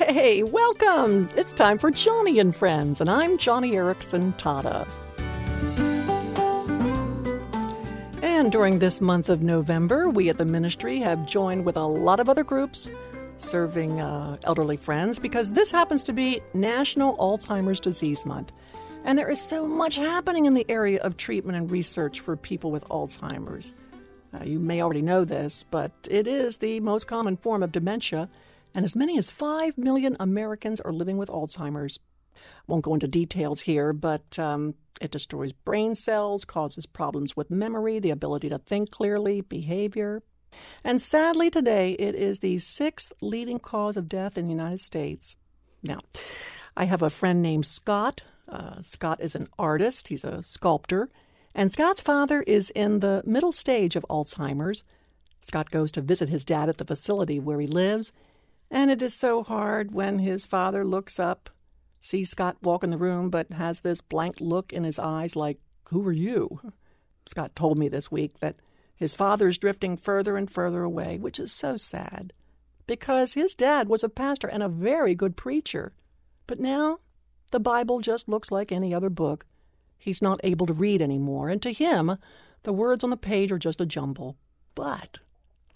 Hey, welcome! It's time for Joni and Friends, and I'm Joni Eareckson Tada. And during this month of November, we at the ministry have joined with a lot of other groups serving uh, elderly friends because this happens to be National Alzheimer's Disease Month. And there is so much happening in the area of treatment and research for people with Alzheimer's. Uh, you may already know this, but it is the most common form of dementia, and as many as 5 million Americans are living with Alzheimer's. Won't go into details here, but um, it destroys brain cells, causes problems with memory, the ability to think clearly, behavior. And sadly, today it is the sixth leading cause of death in the United States. Now, I have a friend named Scott. Uh, Scott is an artist, he's a sculptor, and Scott's father is in the middle stage of Alzheimer's. Scott goes to visit his dad at the facility where he lives, and it is so hard when his father looks up, sees Scott walk in the room, but has this blank look in his eyes like, Who are you? Scott told me this week that his father is drifting further and further away, which is so sad because his dad was a pastor and a very good preacher. But now the Bible just looks like any other book. He's not able to read anymore, and to him, the words on the page are just a jumble. But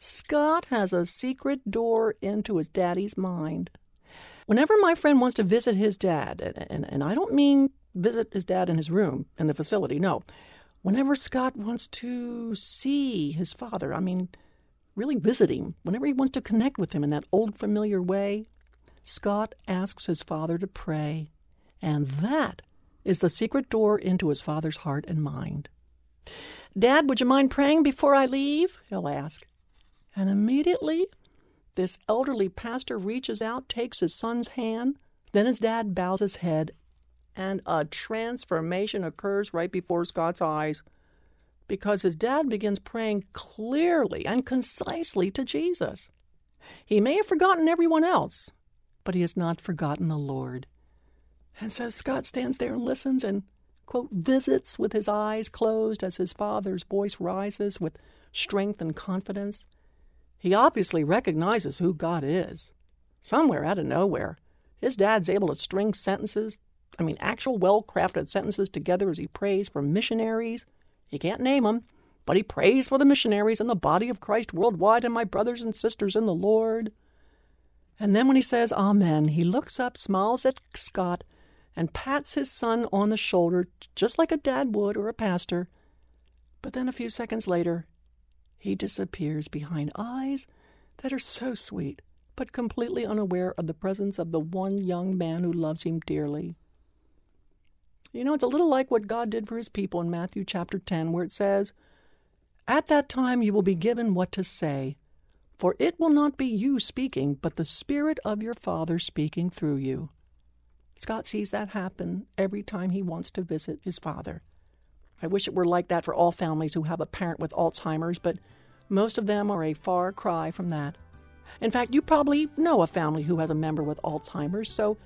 Scott has a secret door into his daddy's mind. Whenever my friend wants to visit his dad, and, and, and I don't mean visit his dad in his room in the facility, no. Whenever Scott wants to see his father, I mean, really visit him, whenever he wants to connect with him in that old familiar way, Scott asks his father to pray. And that is the secret door into his father's heart and mind. Dad, would you mind praying before I leave? He'll ask. And immediately, this elderly pastor reaches out, takes his son's hand, then his dad bows his head, and a transformation occurs right before Scott's eyes because his dad begins praying clearly and concisely to Jesus. He may have forgotten everyone else, but he has not forgotten the Lord. And so Scott stands there and listens and, quote, visits with his eyes closed as his father's voice rises with strength and confidence. He obviously recognizes who God is. Somewhere out of nowhere, his dad's able to string sentences, I mean, actual well crafted sentences together as he prays for missionaries. He can't name them, but he prays for the missionaries and the body of Christ worldwide and my brothers and sisters in the Lord. And then when he says Amen, he looks up, smiles at Scott, and pats his son on the shoulder just like a dad would or a pastor. But then a few seconds later, he disappears behind eyes that are so sweet, but completely unaware of the presence of the one young man who loves him dearly. You know, it's a little like what God did for his people in Matthew chapter 10, where it says, At that time you will be given what to say, for it will not be you speaking, but the Spirit of your Father speaking through you. Scott sees that happen every time he wants to visit his father. I wish it were like that for all families who have a parent with Alzheimer's, but most of them are a far cry from that. In fact, you probably know a family who has a member with Alzheimer's, so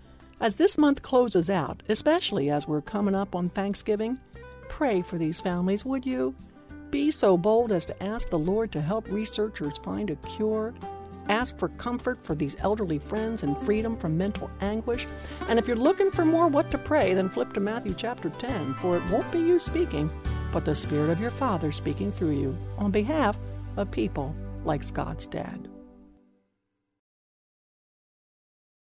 as this month closes out, especially as we're coming up on Thanksgiving, pray for these families, would you? Be so bold as to ask the Lord to help researchers find a cure Ask for comfort for these elderly friends and freedom from mental anguish. And if you're looking for more what to pray, then flip to Matthew chapter 10, for it won't be you speaking, but the Spirit of your Father speaking through you on behalf of people like Scott's dad.